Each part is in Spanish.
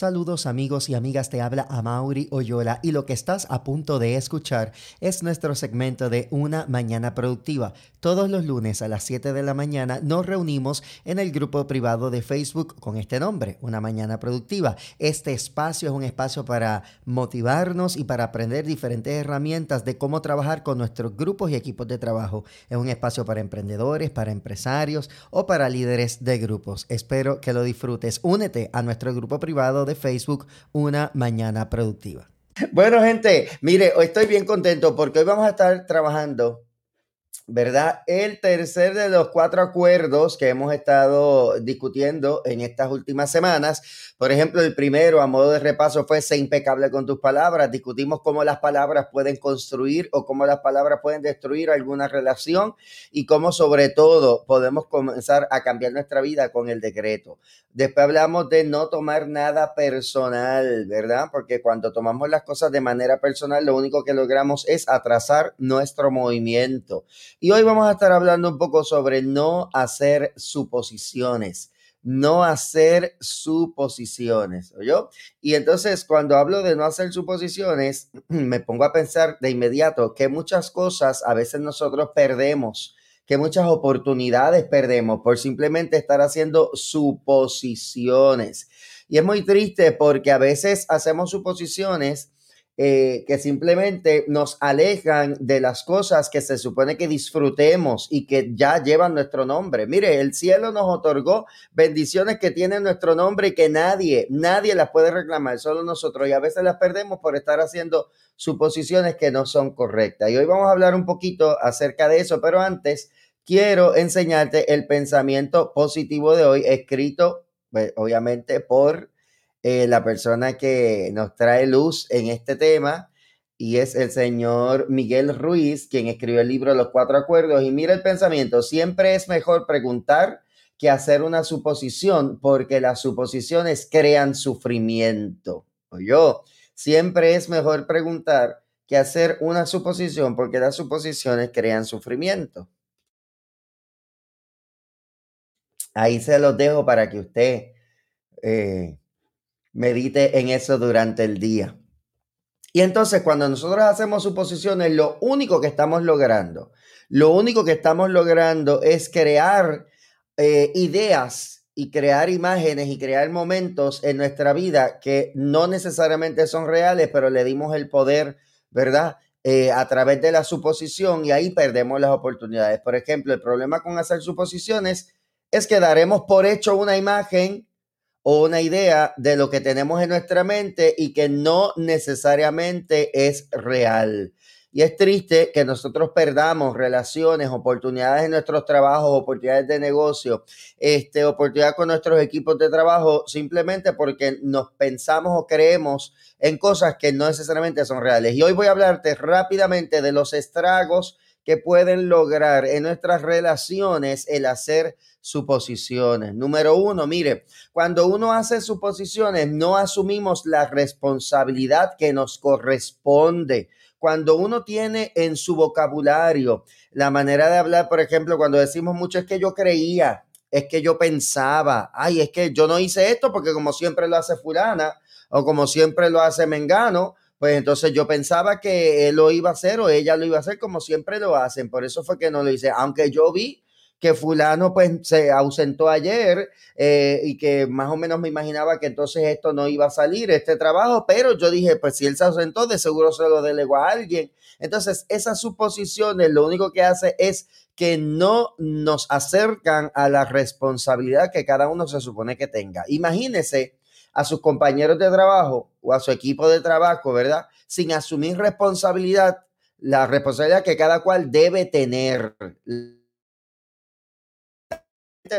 Saludos amigos y amigas, te habla Amaury Oyola y lo que estás a punto de escuchar es nuestro segmento de Una Mañana Productiva. Todos los lunes a las 7 de la mañana nos reunimos en el grupo privado de Facebook con este nombre, Una Mañana Productiva. Este espacio es un espacio para motivarnos y para aprender diferentes herramientas de cómo trabajar con nuestros grupos y equipos de trabajo. Es un espacio para emprendedores, para empresarios o para líderes de grupos. Espero que lo disfrutes. Únete a nuestro grupo privado de Facebook Una Mañana Productiva. Bueno, gente, mire, hoy estoy bien contento porque hoy vamos a estar trabajando ¿verdad? El tercer de los cuatro acuerdos que hemos estado discutiendo en estas últimas semanas. Por ejemplo, el primero, a modo de repaso, fue ser impecable con tus palabras. Discutimos cómo las palabras pueden construir o cómo las palabras pueden destruir alguna relación y cómo sobre todo podemos comenzar a cambiar nuestra vida con el decreto. Después hablamos de no tomar nada personal, ¿verdad? Porque cuando tomamos las cosas de manera personal, lo único que logramos es atrasar nuestro movimiento. Y hoy vamos a estar hablando un poco sobre no hacer suposiciones no hacer suposiciones, yo Y entonces cuando hablo de no hacer suposiciones, me pongo a pensar de inmediato que muchas cosas a veces nosotros perdemos, que muchas oportunidades perdemos por simplemente estar haciendo suposiciones. Y es muy triste porque a veces hacemos suposiciones eh, que simplemente nos alejan de las cosas que se supone que disfrutemos y que ya llevan nuestro nombre. Mire, el cielo nos otorgó bendiciones que tienen nuestro nombre y que nadie, nadie las puede reclamar, solo nosotros. Y a veces las perdemos por estar haciendo suposiciones que no son correctas. Y hoy vamos a hablar un poquito acerca de eso, pero antes quiero enseñarte el pensamiento positivo de hoy, escrito pues, obviamente por eh, la persona que nos trae luz en este tema y es el señor Miguel Ruiz, quien escribió el libro Los Cuatro Acuerdos. Y mira el pensamiento, siempre es mejor preguntar que hacer una suposición, porque las suposiciones crean sufrimiento. Yo, siempre es mejor preguntar que hacer una suposición, porque las suposiciones crean sufrimiento. Ahí se los dejo para que usted eh, medite en eso durante el día. Y entonces cuando nosotros hacemos suposiciones, lo único que estamos logrando, lo único que estamos logrando es crear eh, ideas y crear imágenes y crear momentos en nuestra vida que no necesariamente son reales, pero le dimos el poder, ¿verdad? Eh, a través de la suposición y ahí perdemos las oportunidades. Por ejemplo, el problema con hacer suposiciones es que daremos por hecho una imagen o una idea de lo que tenemos en nuestra mente y que no necesariamente es real. Y es triste que nosotros perdamos relaciones, oportunidades en nuestros trabajos, oportunidades de negocio, este, oportunidades con nuestros equipos de trabajo, simplemente porque nos pensamos o creemos en cosas que no necesariamente son reales. Y hoy voy a hablarte rápidamente de los estragos que pueden lograr en nuestras relaciones el hacer suposiciones. Número uno, mire, cuando uno hace suposiciones, no asumimos la responsabilidad que nos corresponde. Cuando uno tiene en su vocabulario la manera de hablar, por ejemplo, cuando decimos mucho es que yo creía, es que yo pensaba, ay, es que yo no hice esto porque como siempre lo hace fulana o como siempre lo hace Mengano, pues entonces yo pensaba que él lo iba a hacer o ella lo iba a hacer como siempre lo hacen. Por eso fue que no lo hice. Aunque yo vi que fulano pues se ausentó ayer eh, y que más o menos me imaginaba que entonces esto no iba a salir, este trabajo, pero yo dije, pues si él se ausentó, de seguro se lo delegó a alguien. Entonces, esas suposiciones lo único que hace es que no nos acercan a la responsabilidad que cada uno se supone que tenga. Imagínese a sus compañeros de trabajo o a su equipo de trabajo, ¿verdad? Sin asumir responsabilidad, la responsabilidad que cada cual debe tener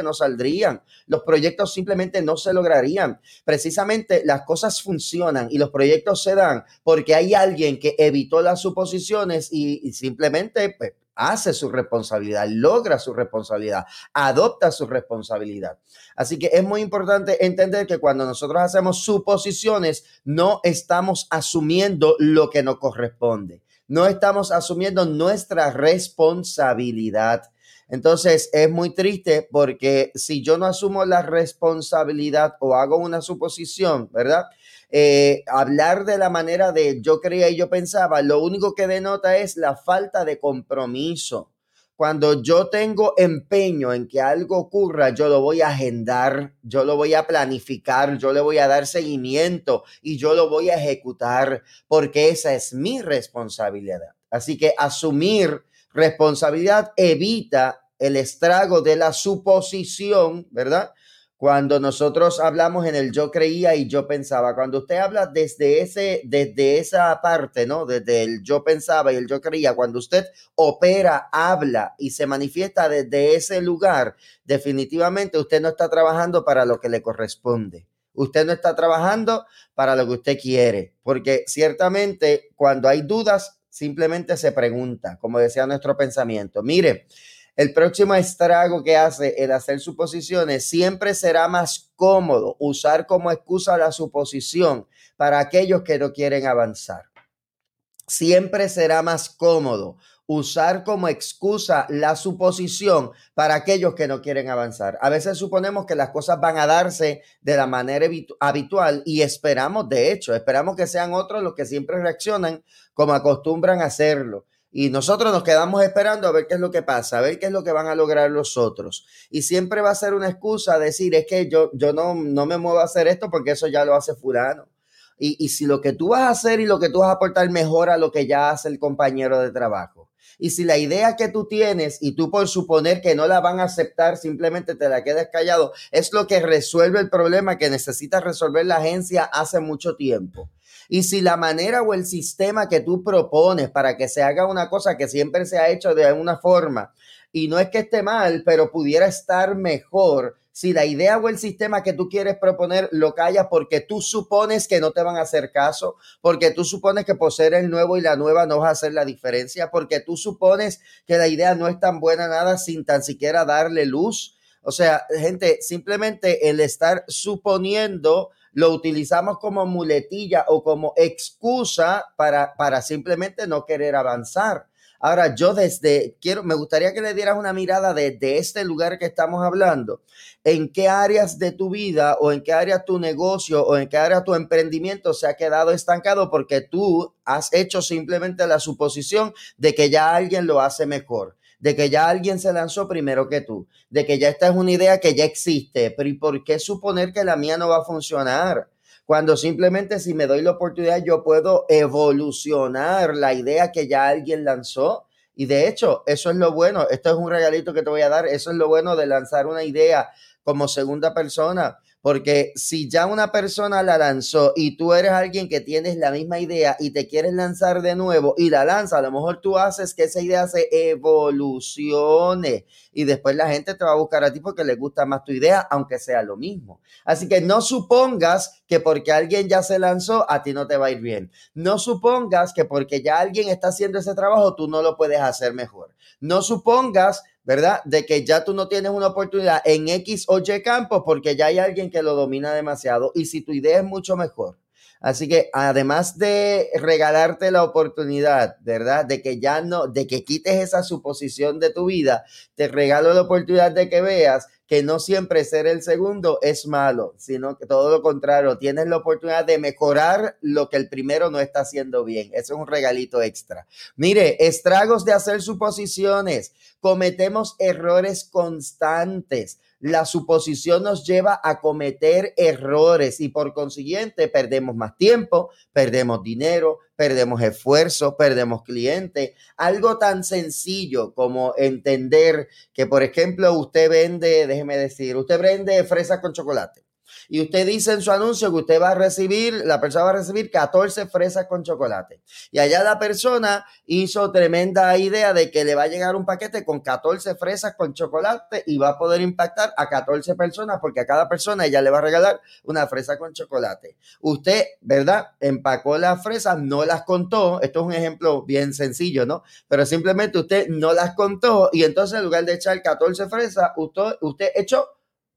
no saldrían, los proyectos simplemente no se lograrían. Precisamente las cosas funcionan y los proyectos se dan porque hay alguien que evitó las suposiciones y, simplemente pues, hace su responsabilidad, logra su responsabilidad, adopta su responsabilidad. Así que es muy importante entender que cuando nosotros hacemos suposiciones, no estamos asumiendo lo que nos corresponde, no estamos asumiendo nuestra responsabilidad. Entonces es muy triste porque si yo no asumo la responsabilidad o hago una suposición, ¿verdad? Eh, hablar de la manera de yo creía y yo pensaba, lo único que denota es la falta de compromiso. Cuando yo tengo empeño en que algo ocurra, yo lo voy a agendar, yo lo voy a planificar, yo le voy a dar seguimiento y yo lo voy a ejecutar porque esa es mi responsabilidad. Así que asumir responsabilidad evita el estrago de la suposición, ¿verdad? Cuando nosotros hablamos en el yo creía y yo pensaba, cuando usted habla desde ese, desde esa parte, ¿no? Desde el yo pensaba y el yo creía, cuando usted opera, habla y se manifiesta desde ese lugar, definitivamente usted no está trabajando para lo que le corresponde. Usted no está trabajando para lo que usted quiere, porque ciertamente cuando hay dudas, simplemente se pregunta, como decía nuestro pensamiento. Mire, el próximo estrago que hace el hacer suposiciones siempre será más cómodo usar como excusa la suposición para aquellos que no quieren avanzar. Siempre será más cómodo usar como excusa la suposición para aquellos que no quieren avanzar. A veces suponemos que las cosas van a darse de la manera habitual y esperamos, de hecho, esperamos que sean otros los que siempre reaccionan como acostumbran a hacerlo. Y nosotros nos quedamos esperando a ver qué es lo que pasa, a ver qué es lo que van a lograr los otros. Y siempre va a ser una excusa decir, es que yo, yo no, no me muevo a hacer esto porque eso ya lo hace fulano. Y, y si lo que tú vas a hacer y lo que tú vas a aportar mejora lo que ya hace el compañero de trabajo. Y si la idea que tú tienes y tú por suponer que no la van a aceptar, simplemente te la quedas callado, es lo que resuelve el problema que necesita resolver la agencia hace mucho tiempo. Y si la manera o el sistema que tú propones para que se haga una cosa que siempre se ha hecho de alguna forma, y no es que esté mal, pero pudiera estar mejor, si la idea o el sistema que tú quieres proponer lo callas porque tú supones que no te van a hacer caso, porque tú supones que por ser el nuevo y la nueva no vas a hacer la diferencia, porque tú supones que la idea no es tan buena nada sin tan siquiera darle luz. O sea, gente, simplemente el estar suponiendo lo utilizamos como muletilla o como excusa para, para simplemente no querer avanzar. Ahora, yo desde, quiero, me gustaría que le dieras una mirada desde este lugar que estamos hablando. ¿En qué áreas de tu vida o en qué área tu negocio o en qué área tu emprendimiento se ha quedado estancado porque tú has hecho simplemente la suposición de que ya alguien lo hace mejor? De que ya alguien se lanzó primero que tú, de que ya esta es una idea que ya existe, pero ¿y por qué suponer que la mía no va a funcionar? Cuando simplemente si me doy la oportunidad yo puedo evolucionar la idea que ya alguien lanzó. Y de hecho, eso es lo bueno, esto es un regalito que te voy a dar, eso es lo bueno de lanzar una idea como segunda persona porque si ya una persona la lanzó y tú eres alguien que tienes la misma idea y te quieres lanzar de nuevo y la lanza, a lo mejor tú haces que esa idea se evolucione y después la gente te va a buscar a ti porque le gusta más tu idea, aunque sea lo mismo. Así que no supongas que porque alguien ya se lanzó, a ti no te va a ir bien. No supongas que porque ya alguien está haciendo ese trabajo, tú no lo puedes hacer mejor. No supongas ¿verdad? De que ya tú no tienes una oportunidad en X o Y campos porque ya hay alguien que lo domina demasiado y si tu idea es mucho mejor. Así que además de regalarte la oportunidad, ¿verdad? De que ya no, de que quites esa suposición de tu vida, te regalo la oportunidad de que veas que no siempre ser el segundo es malo, sino que todo lo contrario, tienes la oportunidad de mejorar lo que el primero no está haciendo bien. Eso es un regalito extra. Mire, estragos de hacer suposiciones. Cometemos errores constantes la suposición nos lleva a cometer errores y por consiguiente perdemos más tiempo, perdemos dinero, perdemos esfuerzo, perdemos clientes. Algo tan sencillo como entender que, por ejemplo, usted vende, déjeme decir, usted vende fresas con chocolate y usted dice en su anuncio que usted va a recibir, la persona va a recibir 14 fresas con chocolate. Y allá la persona hizo tremenda idea de que le va a llegar un paquete con 14 fresas con chocolate y va a poder impactar a 14 personas porque a cada persona ella le va a regalar una fresa con chocolate. Usted, ¿verdad? Empacó las fresas, no las contó. Esto es un ejemplo bien sencillo, ¿no? Pero simplemente usted no las contó y entonces en lugar de echar 14 fresas, usted, usted echó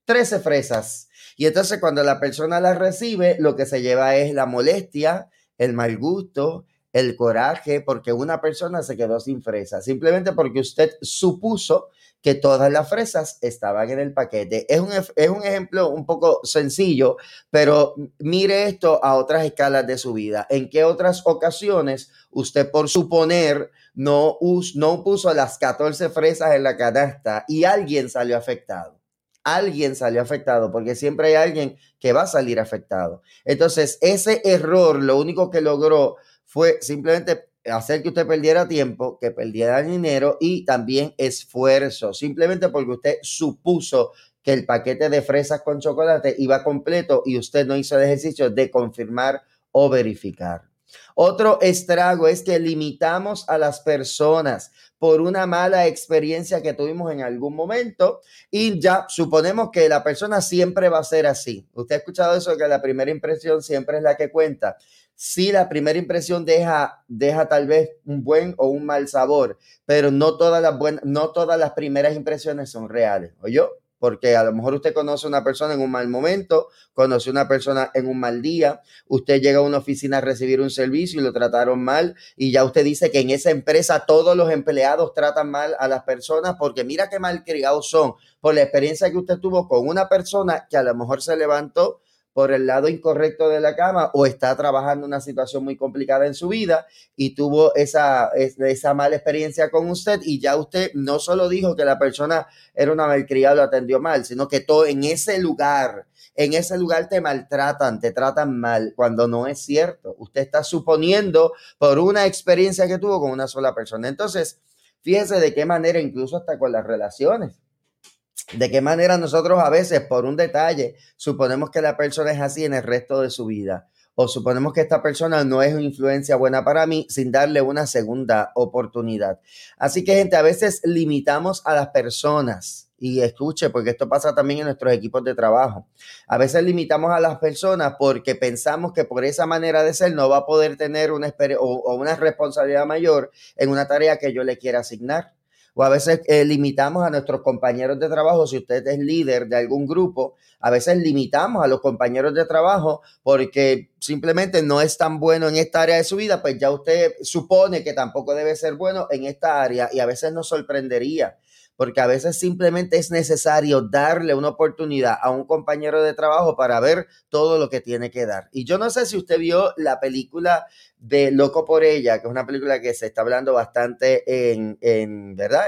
13 fresas. Y entonces cuando la persona las recibe, lo que se lleva es la molestia, el mal gusto, el coraje porque una persona se quedó sin fresa, simplemente porque usted supuso que todas las fresas estaban en el paquete. Es un, es un ejemplo un poco sencillo, pero mire esto a otras escalas de su vida. ¿En qué otras ocasiones usted por suponer no, no puso las 14 fresas en la canasta y alguien salió afectado? Alguien salió afectado, porque siempre hay alguien que va a salir afectado. Entonces, ese error lo único que logró fue simplemente hacer que usted perdiera tiempo, que perdiera dinero y también esfuerzo, simplemente porque usted supuso que el paquete de fresas con chocolate iba completo y usted no hizo el ejercicio de confirmar o verificar. Otro estrago es que limitamos a las personas por una mala experiencia que tuvimos en algún momento y ya suponemos que la persona siempre va a ser así. Usted ha escuchado eso, que la primera impresión siempre es la que cuenta sí la primera impresión deja, deja tal vez un buen o un mal sabor, pero no todas las buenas, no todas las primeras impresiones son reales, yo Porque a lo mejor usted conoce a una persona en un mal momento, conoce a una persona en un mal día, usted llega a una oficina a recibir un servicio y lo trataron mal y ya usted dice que en esa empresa todos los empleados tratan mal a las personas porque mira qué mal criados son por la experiencia que usted tuvo con una persona que a lo mejor se levantó por el lado incorrecto de la cama o está trabajando una situación muy complicada en su vida y tuvo esa, esa mala experiencia con usted y ya usted no solo dijo que la persona era una malcriada, lo atendió mal, sino que todo en ese lugar, en ese lugar te maltratan, te tratan mal, cuando no es cierto. Usted está suponiendo por una experiencia que tuvo con una sola persona. Entonces, fíjese de qué manera, incluso hasta con las relaciones de qué manera nosotros a veces por un detalle suponemos que la persona es así en el resto de su vida o suponemos que esta persona no es una influencia buena para mí sin darle una segunda oportunidad. Así que gente, a veces limitamos a las personas y escuche, porque esto pasa también en nuestros equipos de trabajo. A veces limitamos a las personas porque pensamos que por esa manera de ser no va a poder tener una, o una responsabilidad mayor en una tarea que yo le quiera asignar o a veces eh, limitamos a nuestros compañeros de trabajo, si usted es líder de algún grupo, a veces limitamos a los compañeros de trabajo porque simplemente no es tan bueno en esta área de su vida, pues ya usted supone que tampoco debe ser bueno en esta área y a veces nos sorprendería porque a veces simplemente es necesario darle una oportunidad a un compañero de trabajo para ver todo lo que tiene que dar. Y yo no sé si usted vio la película de Loco por ella, que es una película que se está hablando bastante en, en ¿verdad?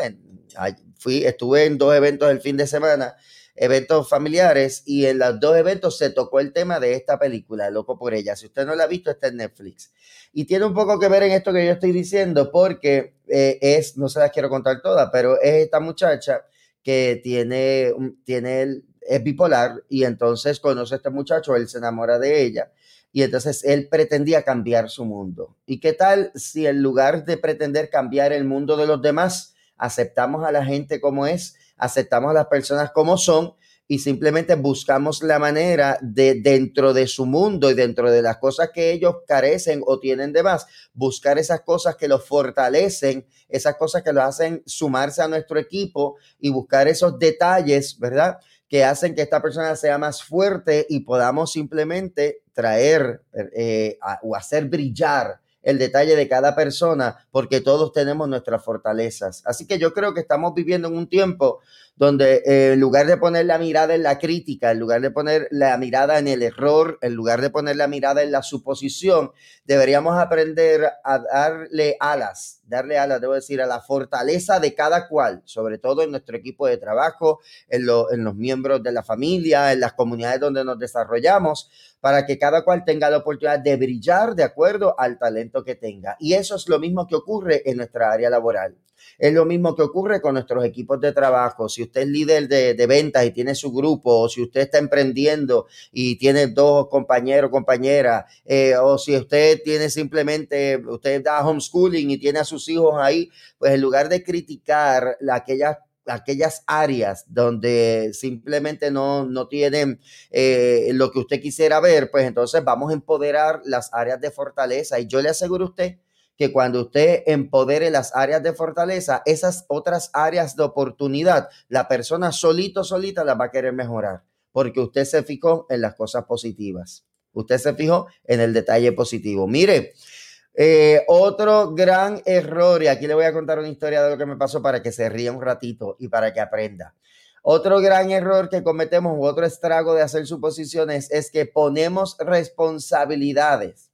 fui, estuve en dos eventos el fin de semana, eventos familiares, y en los dos eventos se tocó el tema de esta película, Loco por ella. Si usted no la ha visto, está en Netflix. Y tiene un poco que ver en esto que yo estoy diciendo, porque eh, es, no se las quiero contar todas, pero es esta muchacha que tiene, tiene, es bipolar y entonces conoce a este muchacho, él se enamora de ella y entonces él pretendía cambiar su mundo. ¿Y qué tal si en lugar de pretender cambiar el mundo de los demás, aceptamos a la gente como es, aceptamos a las personas como son y simplemente buscamos la manera de dentro de su mundo y dentro de las cosas que ellos carecen o tienen de más, buscar esas cosas que los fortalecen, esas cosas que los hacen sumarse a nuestro equipo y buscar esos detalles, ¿verdad? Que hacen que esta persona sea más fuerte y podamos simplemente traer eh, o hacer brillar el detalle de cada persona, porque todos tenemos nuestras fortalezas. Así que yo creo que estamos viviendo en un tiempo donde eh, en lugar de poner la mirada en la crítica, en lugar de poner la mirada en el error, en lugar de poner la mirada en la suposición, deberíamos aprender a darle alas, darle alas, debo decir, a la fortaleza de cada cual, sobre todo en nuestro equipo de trabajo, en, en los miembros de la familia, en las comunidades donde nos desarrollamos, para que cada cual tenga la oportunidad de brillar de acuerdo al talento que tenga. Y eso es lo mismo que ocurre en nuestra área laboral. Es lo mismo que ocurre con nuestros equipos de trabajo. Si usted es líder de, ventas y tiene su grupo, o si usted está emprendiendo y tiene dos compañeros, compañeras, eh, o si usted tiene simplemente, usted da homeschooling y tiene a sus hijos ahí, pues en lugar de criticar aquellas aquellas áreas donde simplemente no, no tienen eh, lo que usted quisiera ver, pues entonces vamos a empoderar las áreas de fortaleza. Y yo le aseguro a usted que cuando usted empodere las áreas de fortaleza, esas otras áreas de oportunidad, la persona solito, solita las va a querer mejorar, porque usted se fijó en las cosas positivas. Usted se fijó en el detalle positivo. Mire, Eh, otro gran error, y aquí le voy a contar una historia de lo que me pasó para que se ría un ratito y para que aprenda. Otro gran error que cometemos, otro estrago de hacer suposiciones, es que ponemos responsabilidades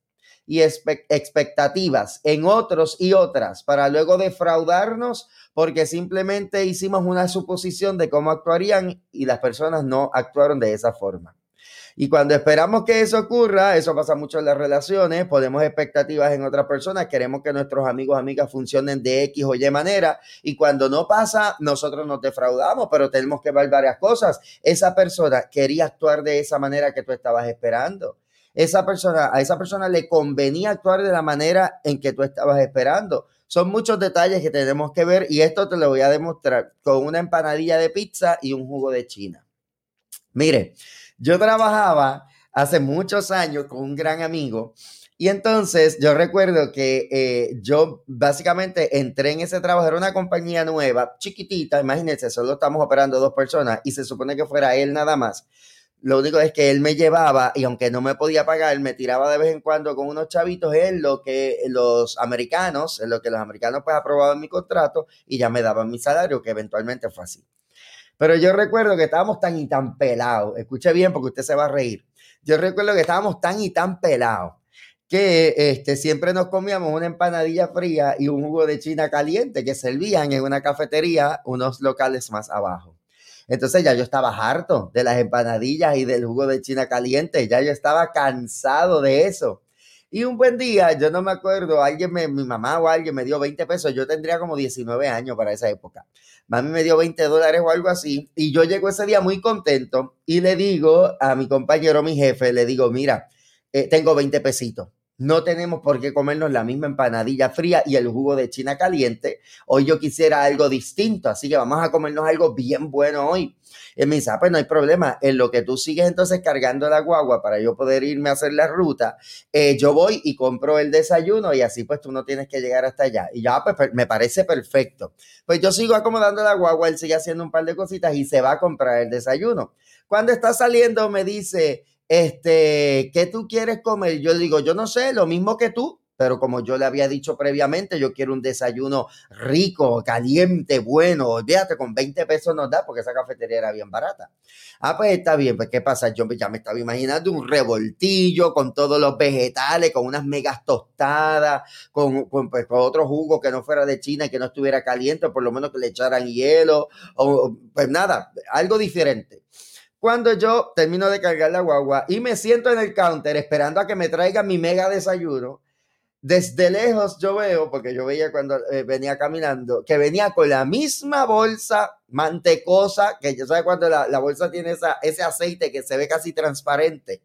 y expectativas en otros y otras para luego defraudarnos porque simplemente hicimos una suposición de cómo actuarían y las personas no actuaron de esa forma. Y cuando esperamos que eso ocurra, eso pasa mucho en las relaciones, ponemos expectativas en otras personas, queremos que nuestros amigos, amigas funcionen de X o Y manera, y cuando no pasa, nosotros nos defraudamos, pero tenemos que ver varias cosas. Esa persona quería actuar de esa manera que tú estabas esperando. Esa persona, a esa persona le convenía actuar de la manera en que tú estabas esperando. Son muchos detalles que tenemos que ver y esto te lo voy a demostrar con una empanadilla de pizza y un jugo de China. Mire, yo trabajaba hace muchos años con un gran amigo y entonces yo recuerdo que eh, yo básicamente entré en ese trabajo, era una compañía nueva, chiquitita, imagínense, solo estamos operando dos personas y se supone que fuera él nada más. Lo único es que él me llevaba y aunque no me podía pagar, me tiraba de vez en cuando con unos chavitos en lo que los americanos, en lo que los americanos pues aprobaban mi contrato y ya me daban mi salario, que eventualmente fue así. Pero yo recuerdo que estábamos tan y tan pelados. Escuche bien porque usted se va a reír. Yo recuerdo que estábamos tan y tan pelados que este, siempre nos comíamos una empanadilla fría y un jugo de China caliente que servían en una cafetería unos locales más abajo. Entonces ya yo estaba harto de las empanadillas y del jugo de China caliente, ya yo estaba cansado de eso. Y un buen día, yo no me acuerdo, alguien me, mi mamá o alguien me dio 20 pesos, yo tendría como 19 años para esa época. Mami me dio 20 dólares o algo así, y yo llego ese día muy contento y le digo a mi compañero, mi jefe, le digo, mira, eh, tengo 20 pesitos. No tenemos por qué comernos la misma empanadilla fría y el jugo de China caliente. Hoy yo quisiera algo distinto, así que vamos a comernos algo bien bueno hoy. Y me dice, ah, pues no hay problema. En lo que tú sigues entonces cargando la guagua para yo poder irme a hacer la ruta, eh, yo voy y compro el desayuno y así pues tú no tienes que llegar hasta allá. Y ya, pues me parece perfecto. Pues yo sigo acomodando la guagua, él sigue haciendo un par de cositas y se va a comprar el desayuno. Cuando está saliendo me dice, este, ¿qué tú quieres comer? Yo digo, yo no sé, lo mismo que tú pero como yo le había dicho previamente, yo quiero un desayuno rico, caliente, bueno. Olvídate, con 20 pesos nos da porque esa cafetería era bien barata. Ah, pues está bien, pues ¿qué pasa? Yo ya me estaba imaginando un revoltillo con todos los vegetales, con unas megas tostadas, con, pues, con otro jugo que no fuera de China y que no estuviera caliente, por lo menos que le echaran hielo, o pues nada, algo diferente cuando yo termino de cargar la guagua y me siento en el counter esperando a que me traigan mi mega desayuno, desde lejos yo veo, porque yo veía cuando eh, venía caminando, que venía con la misma bolsa mantecosa, que yo sabe cuando la, bolsa tiene esa, ese aceite que se ve casi transparente,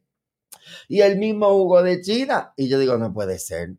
y el mismo jugo de China. Y yo digo, no puede ser.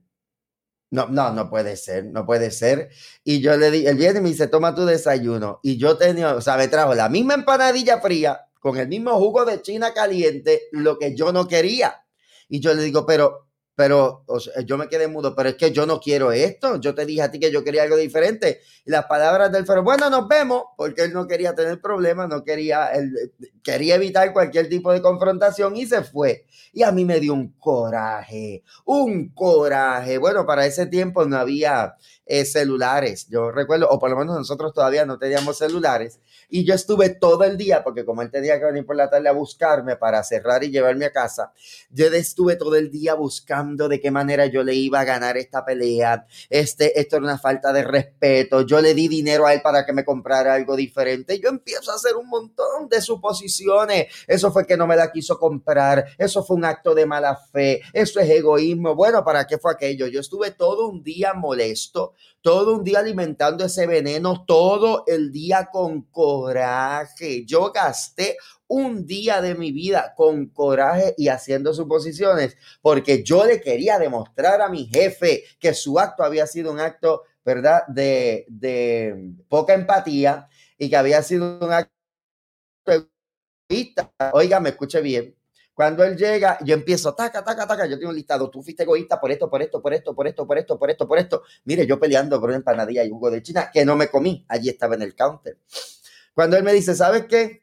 No, no, no puede ser, no puede ser. Y yo le di, el viernes me dice, toma tu desayuno. Y yo tenía, o sea, me trajo la misma empanadilla fría con el mismo jugo de China caliente, lo que yo no quería. Y yo le digo, pero pero yo me quedé mudo, pero es que yo no quiero esto, yo te dije a ti que yo quería algo diferente. Y las palabras del fero, bueno, nos vemos, porque él no quería tener problemas, no quería, él quería evitar cualquier tipo de confrontación y se fue. Y a mí me dio un coraje, un coraje. Bueno, para ese tiempo no había eh, celulares, yo recuerdo, o por lo menos nosotros todavía no teníamos celulares. Y yo estuve todo el día, porque como él tenía que venir por la tarde a buscarme para cerrar y llevarme a casa, yo estuve todo el día buscando de qué manera yo le iba a ganar esta pelea. Este, esto era una falta de respeto. Yo le di dinero a él para que me comprara algo diferente. Yo empiezo a hacer un montón de suposiciones. Eso fue que no me la quiso comprar. Eso fue un acto de mala fe. Eso es egoísmo. Bueno, ¿para qué fue aquello? Yo estuve todo un día molesto, todo un día alimentando ese veneno, todo el día con coraje. Yo gasté un día de mi vida con coraje y haciendo suposiciones, porque yo le quería demostrar a mi jefe que su acto había sido un acto, ¿verdad?, de, de poca empatía y que había sido un acto egoísta. Oiga, me escuche bien. Cuando él llega, yo empiezo, taca, taca, taca, yo tengo un listado, tú fuiste egoísta por esto, por esto, por esto, por esto, por esto, por esto, por esto. Mire, yo peleando por una empanadilla y jugo de China que no me comí, allí estaba en el counter. Cuando él me dice, ¿sabes qué?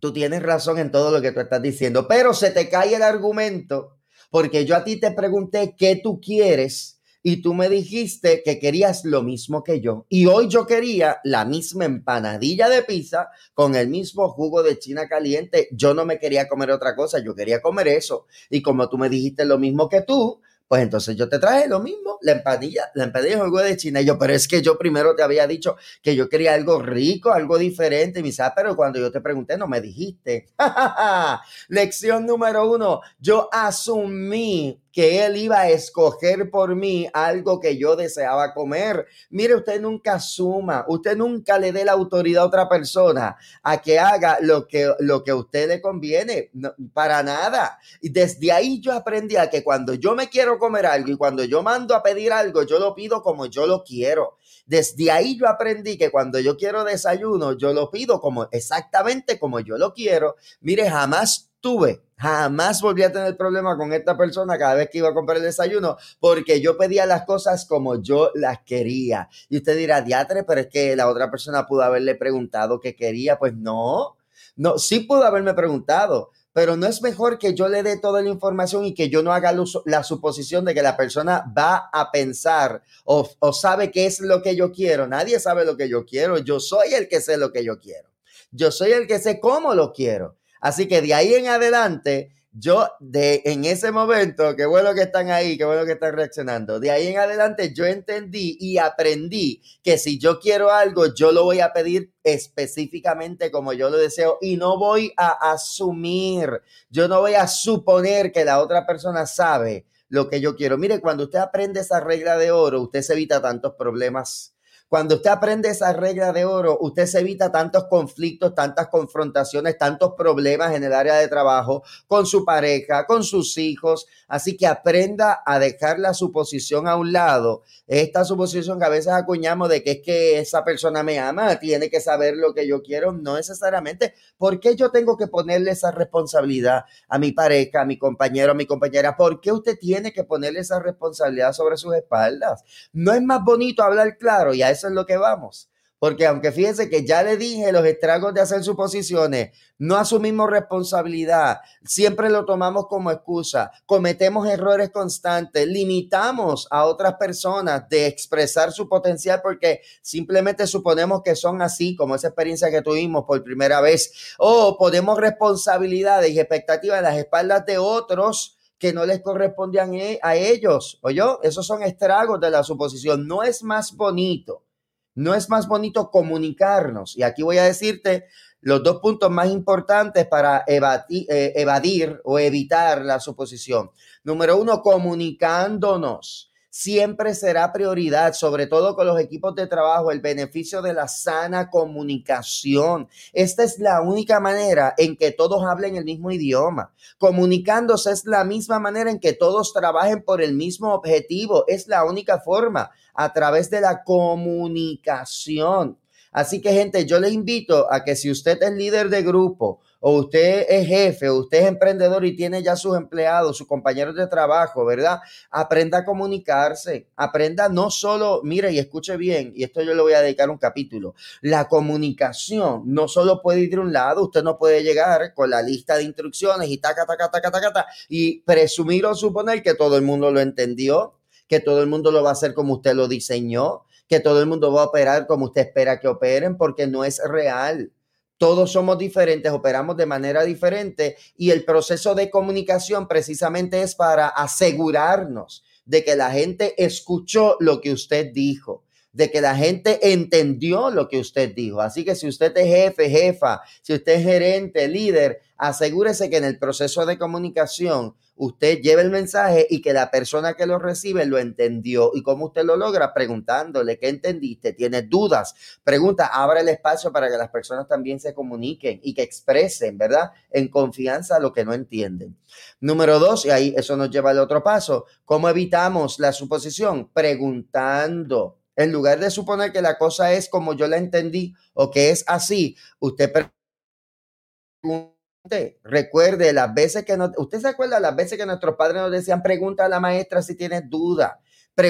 Tú tienes razón en todo lo que tú estás diciendo, pero se te cae el argumento porque yo a ti te pregunté qué tú quieres y tú me dijiste que querías lo mismo que yo. Y hoy yo quería la misma empanadilla de pizza con el mismo jugo de China caliente. Yo no me quería comer otra cosa, yo quería comer eso. Y como tú me dijiste lo mismo que tú, pues entonces yo te traje lo mismo, la empanilla, la empanilla juego de China. Y yo, pero es que yo primero te había dicho que yo quería algo rico, algo diferente. Y me dice, ah, pero cuando yo te pregunté no me dijiste. Lección número uno, yo asumí que él iba a escoger por mí algo que yo deseaba comer. Mire, usted nunca asuma, usted nunca le dé la autoridad a otra persona a que haga lo que, lo que a usted le conviene, para nada. Y desde ahí yo aprendí a que cuando yo me quiero comer algo y cuando yo mando a pedir algo, yo lo pido como yo lo quiero. Desde ahí yo aprendí que cuando yo quiero desayuno, yo lo pido como exactamente como yo lo quiero. Mire, jamás jamás volví a tener problema con esta persona cada vez que iba a comprar el desayuno, porque yo pedía las cosas como yo las quería. Y usted dirá, diatre, pero es que la otra persona pudo haberle preguntado qué quería. Pues no, no, sí pudo haberme preguntado, pero no es mejor que yo le dé toda la información y que yo no haga la suposición de que la persona va a pensar o, o, sabe qué es lo que yo quiero. Nadie sabe lo que yo quiero. Yo soy el que sé lo que yo quiero. Yo soy el que sé cómo lo quiero. Así que de ahí en adelante, yo de en ese momento, qué bueno que están ahí, qué bueno que están reaccionando. De ahí en adelante yo entendí y aprendí que si yo quiero algo, yo lo voy a pedir específicamente como yo lo deseo y no voy a asumir, yo no voy a suponer que la otra persona sabe lo que yo quiero. Mire, cuando usted aprende esa regla de oro, usted se evita tantos problemas cuando usted aprende esa regla de oro, usted se evita tantos conflictos, tantas confrontaciones, tantos problemas en el área de trabajo con su pareja, con sus hijos. Así que aprenda a dejar la suposición a un lado. Esta suposición que a veces acuñamos de que es que esa persona me ama, tiene que saber lo que yo quiero, no necesariamente. ¿Por qué yo tengo que ponerle esa responsabilidad a mi pareja, a mi compañero, a mi compañera? ¿Por qué usted tiene que ponerle esa responsabilidad sobre sus espaldas? No es más bonito hablar claro y a eso es lo que vamos. Porque aunque fíjense que ya le dije los estragos de hacer suposiciones, no asumimos responsabilidad, siempre lo tomamos como excusa, cometemos errores constantes, limitamos a otras personas de expresar su potencial porque simplemente suponemos que son así, como esa experiencia que tuvimos por primera vez, o ponemos responsabilidades y expectativas en las espaldas de otros que no les correspondían e, a ellos. ¿Oye? Esos son estragos de la suposición. No es más bonito no es más bonito comunicarnos. Y aquí voy a decirte los dos puntos más importantes para eh, evadir, o evitar la suposición. Número uno, comunicándonos siempre será prioridad, sobre todo con los equipos de trabajo, el beneficio de la sana comunicación. Esta es la única manera en que todos hablen el mismo idioma. Comunicándose es la misma manera en que todos trabajen por el mismo objetivo. Es la única forma a través de la comunicación. Así que gente, yo les invito a que si usted es líder de grupo o usted es jefe o usted es emprendedor y tiene ya sus empleados, sus compañeros de trabajo, ¿verdad? Aprenda a comunicarse, aprenda no solo, mire y escuche bien, y esto yo le voy a dedicar un capítulo, la comunicación no solo puede ir de un lado, usted no puede llegar con la lista de instrucciones y taca, taca, taca, taca, taca, y presumir o suponer que todo el mundo lo entendió, que todo el mundo lo va a hacer como usted lo diseñó, que todo el mundo va a operar como usted espera que operen, porque no es real. Todos somos diferentes, operamos de manera diferente y el proceso de comunicación precisamente es para asegurarnos de que la gente escuchó lo que usted dijo de que la gente entendió lo que usted dijo. Así que si usted es jefe, jefa, si usted es gerente, líder, asegúrese que en el proceso de comunicación usted lleve el mensaje y que la persona que lo recibe lo entendió. ¿Y cómo usted lo logra? Preguntándole, ¿qué entendiste? ¿Tienes dudas? Pregunta, abre el espacio para que las personas también se comuniquen y que expresen, ¿verdad? En confianza lo que no entienden. Número dos, y ahí eso nos lleva al otro paso, ¿cómo evitamos la suposición? Preguntando. En lugar de suponer que la cosa es como yo la entendí o que es así, usted recuerde las veces que no, usted se acuerda las veces que nuestros padres nos decían, pregunta a la maestra si tienes duda,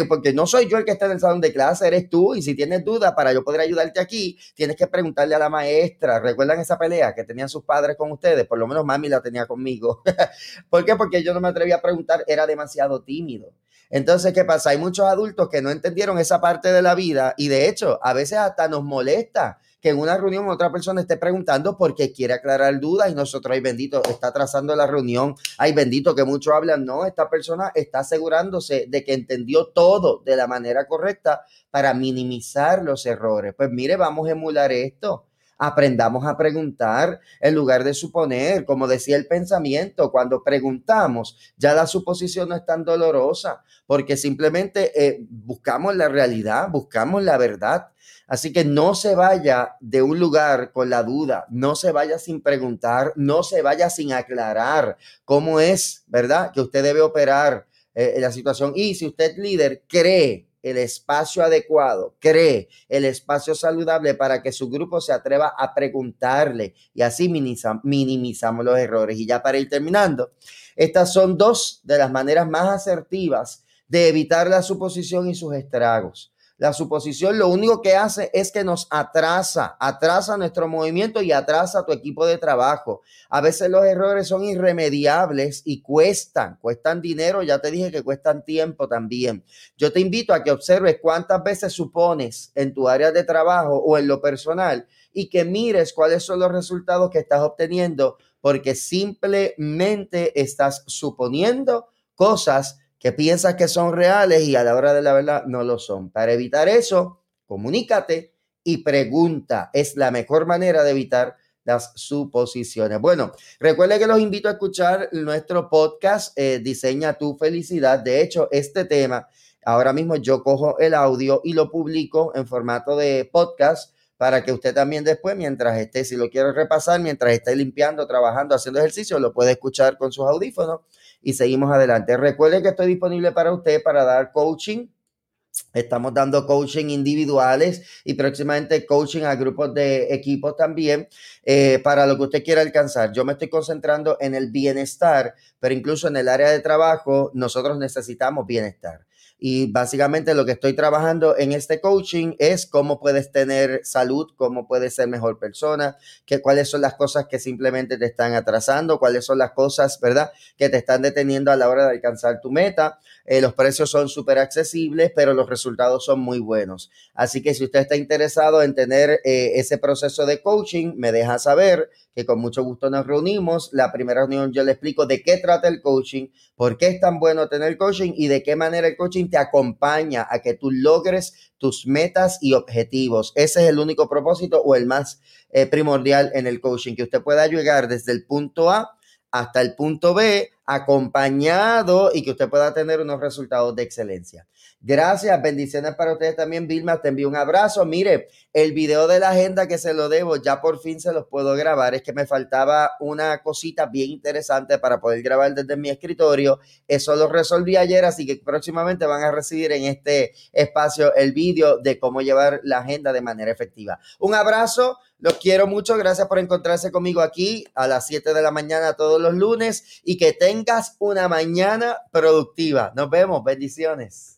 porque no soy yo el que está en el salón de clase, eres tú, y si tienes duda para yo poder ayudarte aquí, tienes que preguntarle a la maestra. ¿Recuerdan esa pelea que tenían sus padres con ustedes? Por lo menos mami la tenía conmigo. ¿Por qué? Porque yo no me atrevía a preguntar, era demasiado tímido. Entonces, ¿qué pasa? Hay muchos adultos que no entendieron esa parte de la vida y de hecho, a veces hasta nos molesta que en una reunión otra persona esté preguntando porque quiere aclarar dudas y nosotros, ay bendito, está trazando la reunión, ay bendito que muchos hablan, no, esta persona está asegurándose de que entendió todo de la manera correcta para minimizar los errores. Pues mire, vamos a emular esto. Aprendamos a preguntar en lugar de suponer, como decía el pensamiento, cuando preguntamos, ya la suposición no es tan dolorosa, porque simplemente eh, buscamos la realidad, buscamos la verdad. Así que no se vaya de un lugar con la duda, no se vaya sin preguntar, no se vaya sin aclarar cómo es, ¿verdad? Que usted debe operar eh, la situación. Y si usted líder cree el espacio adecuado, cree el espacio saludable para que su grupo se atreva a preguntarle y así minimizamos los errores. Y ya para ir terminando, estas son dos de las maneras más asertivas de evitar la suposición y sus estragos. La suposición lo único que hace es que nos atrasa, atrasa nuestro movimiento y atrasa tu equipo de trabajo. A veces los errores son irremediables y cuestan, cuestan dinero, ya te dije que cuestan tiempo también. Yo te invito a que observes cuántas veces supones en tu área de trabajo o en lo personal y que mires cuáles son los resultados que estás obteniendo porque simplemente estás suponiendo cosas que piensas que son reales y a la hora de la verdad no lo son. Para evitar eso, comunícate y pregunta. Es la mejor manera de evitar las suposiciones. Bueno, recuerde que los invito a escuchar nuestro podcast eh, Diseña tu felicidad. De hecho, este tema, ahora mismo yo cojo el audio y lo publico en formato de podcast para que usted también después, mientras esté, si lo quiere repasar, mientras esté limpiando, trabajando, haciendo ejercicio, lo puede escuchar con sus audífonos y seguimos adelante. Recuerden que estoy disponible para usted para dar coaching. Estamos dando coaching individuales y próximamente coaching a grupos de equipos también eh, para lo que usted quiera alcanzar. Yo me estoy concentrando en el bienestar, pero incluso en el área de trabajo nosotros necesitamos bienestar. Y básicamente lo que estoy trabajando en este coaching es cómo puedes tener salud, cómo puedes ser mejor persona, que, cuáles son las cosas que simplemente te están atrasando, cuáles son las cosas, ¿verdad?, que te están deteniendo a la hora de alcanzar tu meta. Eh, los precios son súper accesibles, pero los resultados son muy buenos. Así que si usted está interesado en tener eh, ese proceso de coaching, me deja saber que con mucho gusto nos reunimos. La primera reunión yo le explico de qué trata el coaching, por qué es tan bueno tener coaching y de qué manera el coaching te acompaña a que tú logres tus metas y objetivos. Ese es el único propósito o el más eh, primordial en el coaching, que usted pueda llegar desde el punto A hasta el punto B acompañado y que usted pueda tener unos resultados de excelencia. Gracias, bendiciones para ustedes también, Vilma. Te envío un abrazo. Mire, el video de la agenda que se lo debo, ya por fin se los puedo grabar. Es que me faltaba una cosita bien interesante para poder grabar desde mi escritorio. Eso lo resolví ayer, así que próximamente van a recibir en este espacio el video de cómo llevar la agenda de manera efectiva. Un abrazo. Los quiero mucho. Gracias por encontrarse conmigo aquí a las 7 de la mañana todos los lunes y que tengas una mañana productiva. Nos vemos. Bendiciones.